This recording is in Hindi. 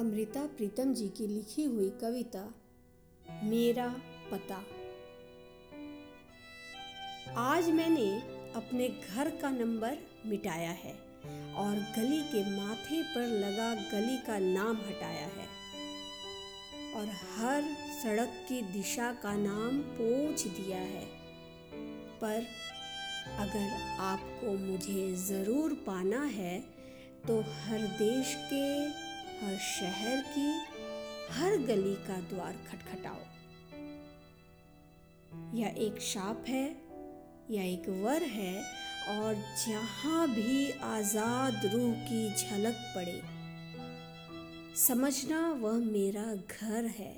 अमृता प्रीतम जी की लिखी हुई कविता, मेरा पता। आज मैंने अपने घर का नंबर मिटाया है और गली के माथे पर लगा गली का नाम हटाया है और हर सड़क की दिशा का नाम पूछ दिया है। पर अगर आपको मुझे ज़रूर पाना है तो हर देश के हर शहर की हर गली का द्वार खटखटाओ। यह एक शाप है, या एक वर है, और जहाँ भी आज़ाद रूह की झलक पड़े, समझना वह मेरा घर है।